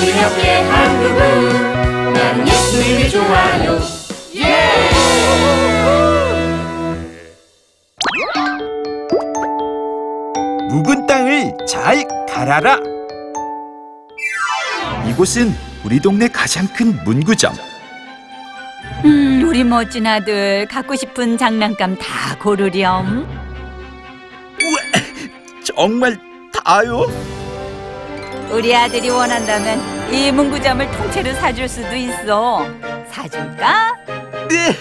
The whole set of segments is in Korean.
기억해 한국은 나는 예수님이 좋아요 예! 묵은 땅을 잘 갈아라. 이곳은 우리 동네 가장 큰 문구점. 음, 우리 멋진 아들 갖고 싶은 장난감 다 고르렴. 정말 다요? 우리 아들이 원한다면 이 문구점을 통째로 사줄 수도 있어. 사줄까? 네,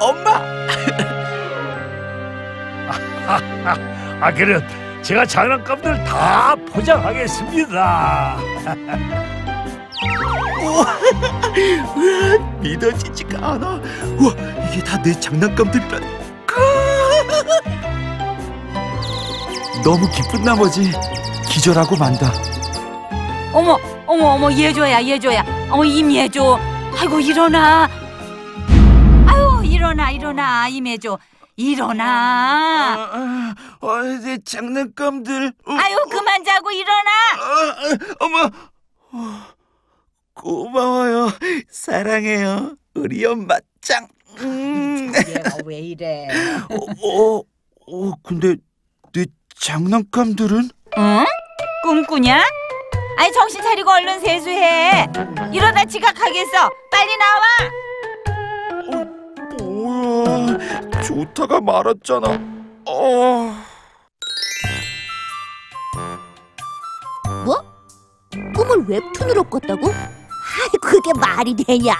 엄마. 아 그래 제가 장난감들 다 포장하겠습니다. 믿어지지가 않아. 우와, 이게 다 내 장난감들이라. 너무 기쁜 나머지 기절하고 만다. 어머, 어머, 어머, 예조야, 예조야. 어머, 임예조. 아이고, 일어나. 아유, 일어나, 일어나, 임예조. 일어나. 아, 아, 내 장난감들. 어, 아유, 그만 자고 일어나. 아, 아, 어머. 어, 고마워요. 사랑해요. 우리 엄마 짱. 음. 얘가 왜 이래? 어, 어, 어, 근데 내 장난감들은? 응? 꿈꾸냐? 아니 정신 차리고 얼른 세수해. 이러다 지각하겠어. 빨리 나와. 뭐야? 좋다가 말았잖아. 어. 꿈을 웹툰으로 꿨다고? 아이 그게 말이 되냐?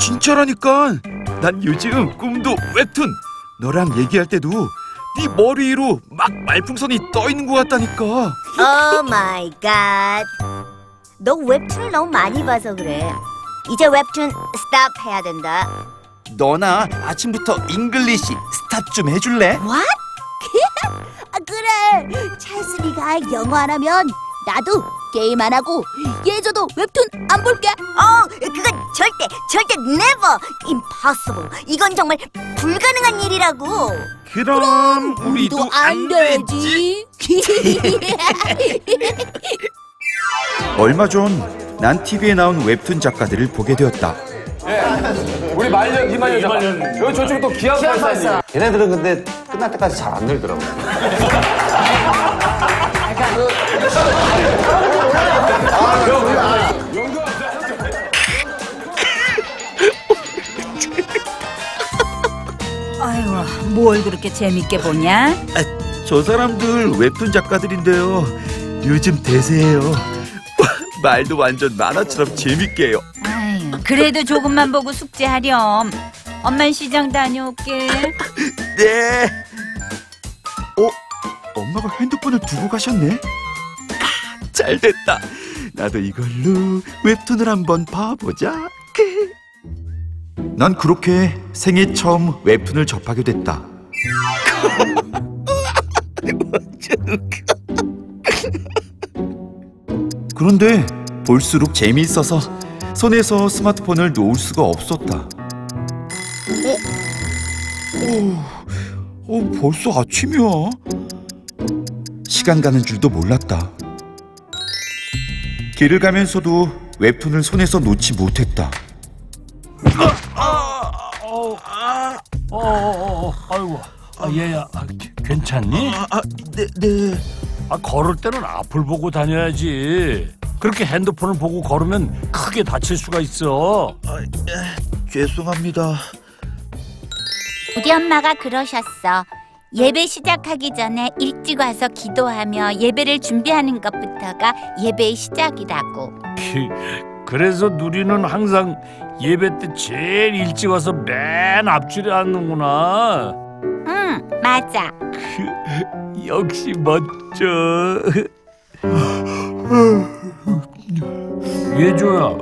진짜라니까. 난 요즘 꿈도 웹툰. 너랑 얘기할 때도 네 머리 위로 막 말풍선이 떠 있는 것 같다니까. Oh my God. 너 웹툰을 너무 많이 봐서 그래. 이제 웹툰 stop 해야 된다. 너나 아침부터 English stop 좀 해줄래? What? 아, 그래. 찰스리가 영어 안 하면 나도 게임 안 하고 예저도 웹툰 안 볼게. 어, 그건 절대 절대 never impossible. 이건 정말 불가능한 일이라고. 그럼 우리도 안 되지. 얼마 전 난 TV에 나온 웹툰 작가들을 보게 되었다. 우리 말년 이말년 잡아. 여기 저쪽에 또 기합 발사. 얘네들은 근데 끝날 때까지 잘 안 늘더라고. 아이고, 뭘 그렇게 재밌게 보냐? 저 사람들 웹툰 작가들인데요. 요즘 대세예요. 말도 완전 만화처럼 재밌게 해요. 아유, 그래도 조금만 보고 숙제하렴. 엄만 시장 다녀올게. 네. 어? 엄마가 핸드폰을 두고 가셨네? 아, 잘 됐다. 나도 이걸로 웹툰을 한번 봐보자. 난 그렇게 생애 처음 웹툰을 접하게 됐다. 그런데 볼수록 재미있어서 손에서 스마트폰을 놓을 수가 없었다. 어, 벌써 아침이야. 시간 가는 줄도 몰랐다. 길을 가면서도 웹툰을 손에서 놓지 못했다. 어, 어, 어, 어, 아이고, 아, 얘야, 아, 기- 괜찮니? 아, 아, 네, 네. 아, 걸을 때는 앞을 보고 다녀야지. 그렇게 핸드폰을 보고 걸으면 크게 다칠 수가 있어. 아, 에, 죄송합니다. 우리 엄마가 그러셨어. 예배 시작하기 전에 일찍 와서 기도하며 예배를 준비하는 것부터가 예배의 시작이라고. 키, 그래서 누리는 항상 예배 때 제일 일찍 와서 맨 앞줄에 앉는구나. 응, 맞아. 역시 멋져. 예조야,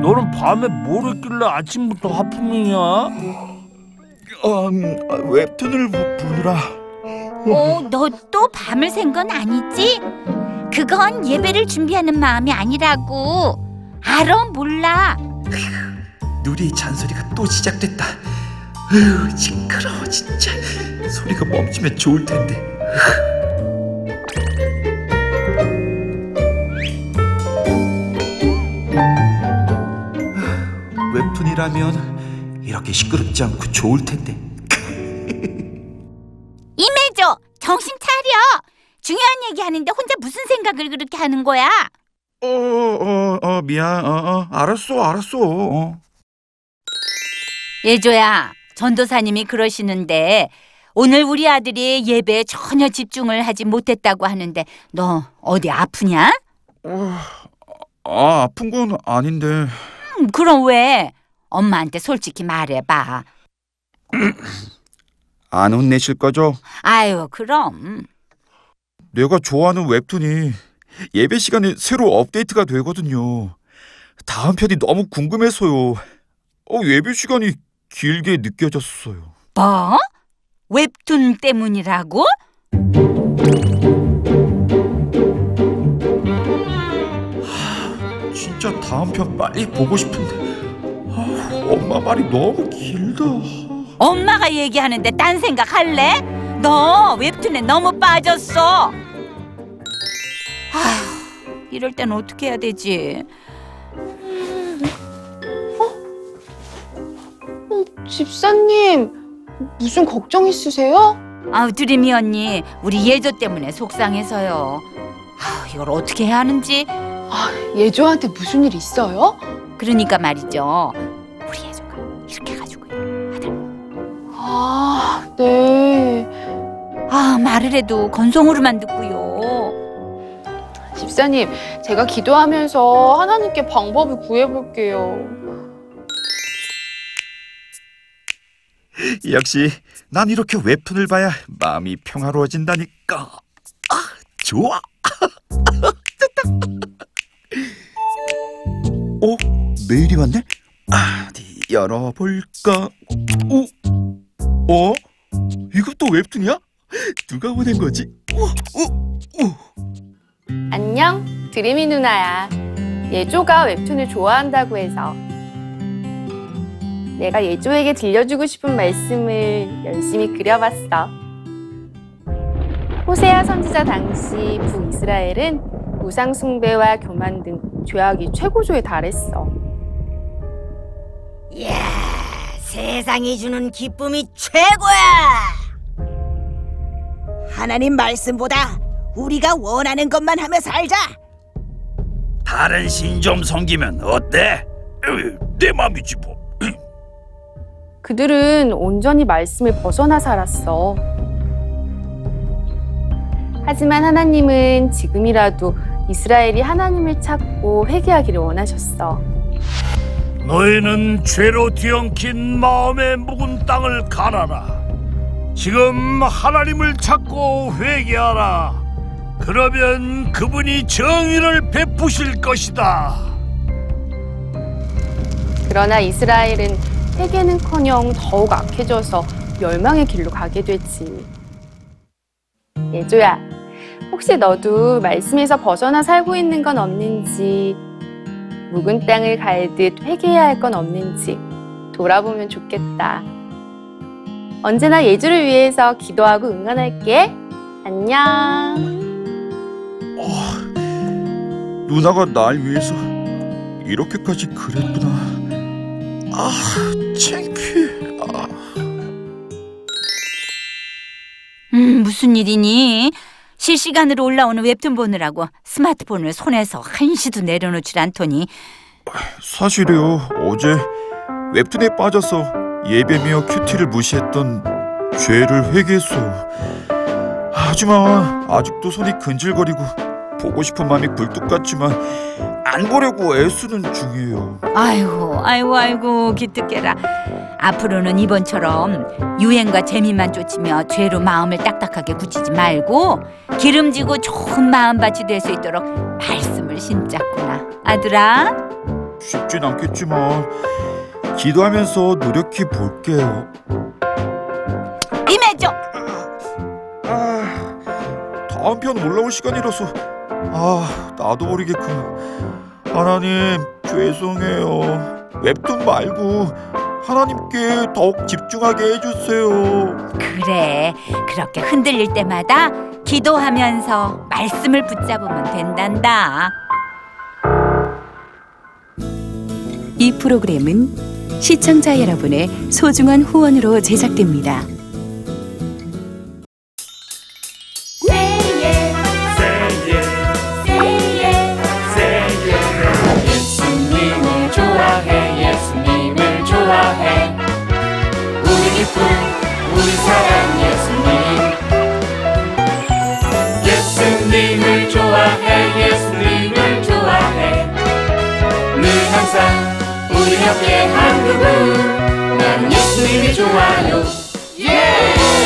너는 밤에 뭘 했길래 아침부터 하품이냐? 어, 음, 아, 웹툰을 보- 보느라. 어, 너또 밤을 샌 건 아니지? 그건 예배를 준비하는 마음이 아니라고. 알아 몰라. 누리의 잔소리가 또 시작됐다. 으, 시끄러워 진짜. 소리가 멈추면 좋을 텐데. 하면 이렇게 시끄럽지 않고 좋을 텐데. 임해줘 정신 차려 중요한 얘기 하는데 혼자 무슨 생각을 그렇게 하는 거야 어, 어, 어, 미안. 어, 어, 알았어, 알았어. 어. 예조야 전도사님이 그러시는데 오늘 우리 아들이 예배에 전혀 집중을 하지 못했다고 하는데 너 어디 아프냐? 아, 아픈 건 아닌데. 음, 그럼 왜? 엄마한테 솔직히 말해봐 안 혼내실 거죠? 아유 그럼 내가 좋아하는 웹툰이 예배 시간에 새로 업데이트가 되거든요. 다음 편이 너무 궁금해서요. 어, 예배 시간이 길게 느껴졌어요. 뭐? 웹툰 때문이라고? 진짜 다음 편 빨리 보고 싶은데 아, 엄마 말이 너무 길다. 엄마가 얘기하는데 딴 생각 할래? 너 웹툰에 너무 빠졌어. 아휴, 이럴 땐 어떻게 해야 되지? 집사님, 무슨 걱정 있으세요? 아우 드림이 언니, 우리 예조 때문에 속상해서요. 아우, 이걸 어떻게 해야 하는지. 예조한테 무슨 일 있어요? 그러니까 말이죠. 아, 네. 아 말을 해도 건성으로만 듣고요. 집사님, 제가 기도하면서 하나님께 방법을 구해볼게요. 역시 난 이렇게 웹툰을 봐야 마음이 평화로워진다니까. 아, 좋아. 됐다. 어, 메일이 왔네. 아, 어디 열어볼까? 오, 어? 이것도 웹툰이야? 누가 보낸 거지? 어, 어, 어. 안녕, 드림이 누나야. 예조가 웹툰을 좋아한다고 해서. 내가 예조에게 들려주고 싶은 말씀을 열심히 그려봤어. 호세아 선지자 당시 북이스라엘은 우상 숭배와 교만 등 죄악이 최고조에 달했어. 이야, 세상이 주는 기쁨이 최고야. 하나님 말씀보다 우리가 원하는 것만 하며 살자. 다른 신 좀 섬기면 어때? 으, 내 맘이지 뭐. 그들은 온전히 말씀을 벗어나 살았어. 하지만 하나님은 지금이라도 이스라엘이 하나님을 찾고 회개하기를 원하셨어. 너희는 죄로 뒤엉킨 마음의 묵은 땅을 가라라. 지금 하나님을 찾고 회개하라. 그러면 그분이 정의를 베푸실 것이다. 그러나 이스라엘은 회개는커녕 더욱 악해져서 멸망의 길로 가게 되지. 예조야, 혹시 너도 말씀에서 벗어나 살고 있는 건 없는지, 묵은 땅을 갈듯 회개해야 할 건 없는지 돌아보면 좋겠다. 언제나 예주를 위해서 기도하고 응원할게. 안녕. 누나가 날 위해서 이렇게까지 그랬구나. 아, 창피해. 아. 음, 무슨 일이니? 실시간으로 올라오는 웹툰 보느라고 스마트폰을 손에서 한시도 내려놓질 않더니 사실이요. 어제 웹툰에 빠져서 예배며 큐티를 무시했던 죄를 회개했어요. 하지만 아직도 손이 근질거리고 보고 싶은 마음이 굴뚝 같지만 안 보려고 애쓰는 중이에요. 아이고 아이고 아이고 기특해라 앞으로는 이번처럼 유행과 재미만 쫓으며 죄로 마음을 딱딱하게 굳히지 말고 기름지고 좋은 마음밭이 될 수 있도록 말씀을 심자꾸나. 아들아. 쉽진 않겠지만 기도하면서 노력해 볼게요. 임해줘. 아, 다음 편 올라올 시간이라서. 아 나도 모르게 그 하나님 죄송해요. 웹툰 말고 하나님께 더욱 집중하게 해주세요. 그래, 그렇게 흔들릴 때마다 기도하면서 말씀을 붙잡으면 된단다. 이 프로그램은 시청자 여러분의 소중한 후원으로 제작됩니다. 우리 함께 한국은 난 예수님이 좋아요 예! Yeah!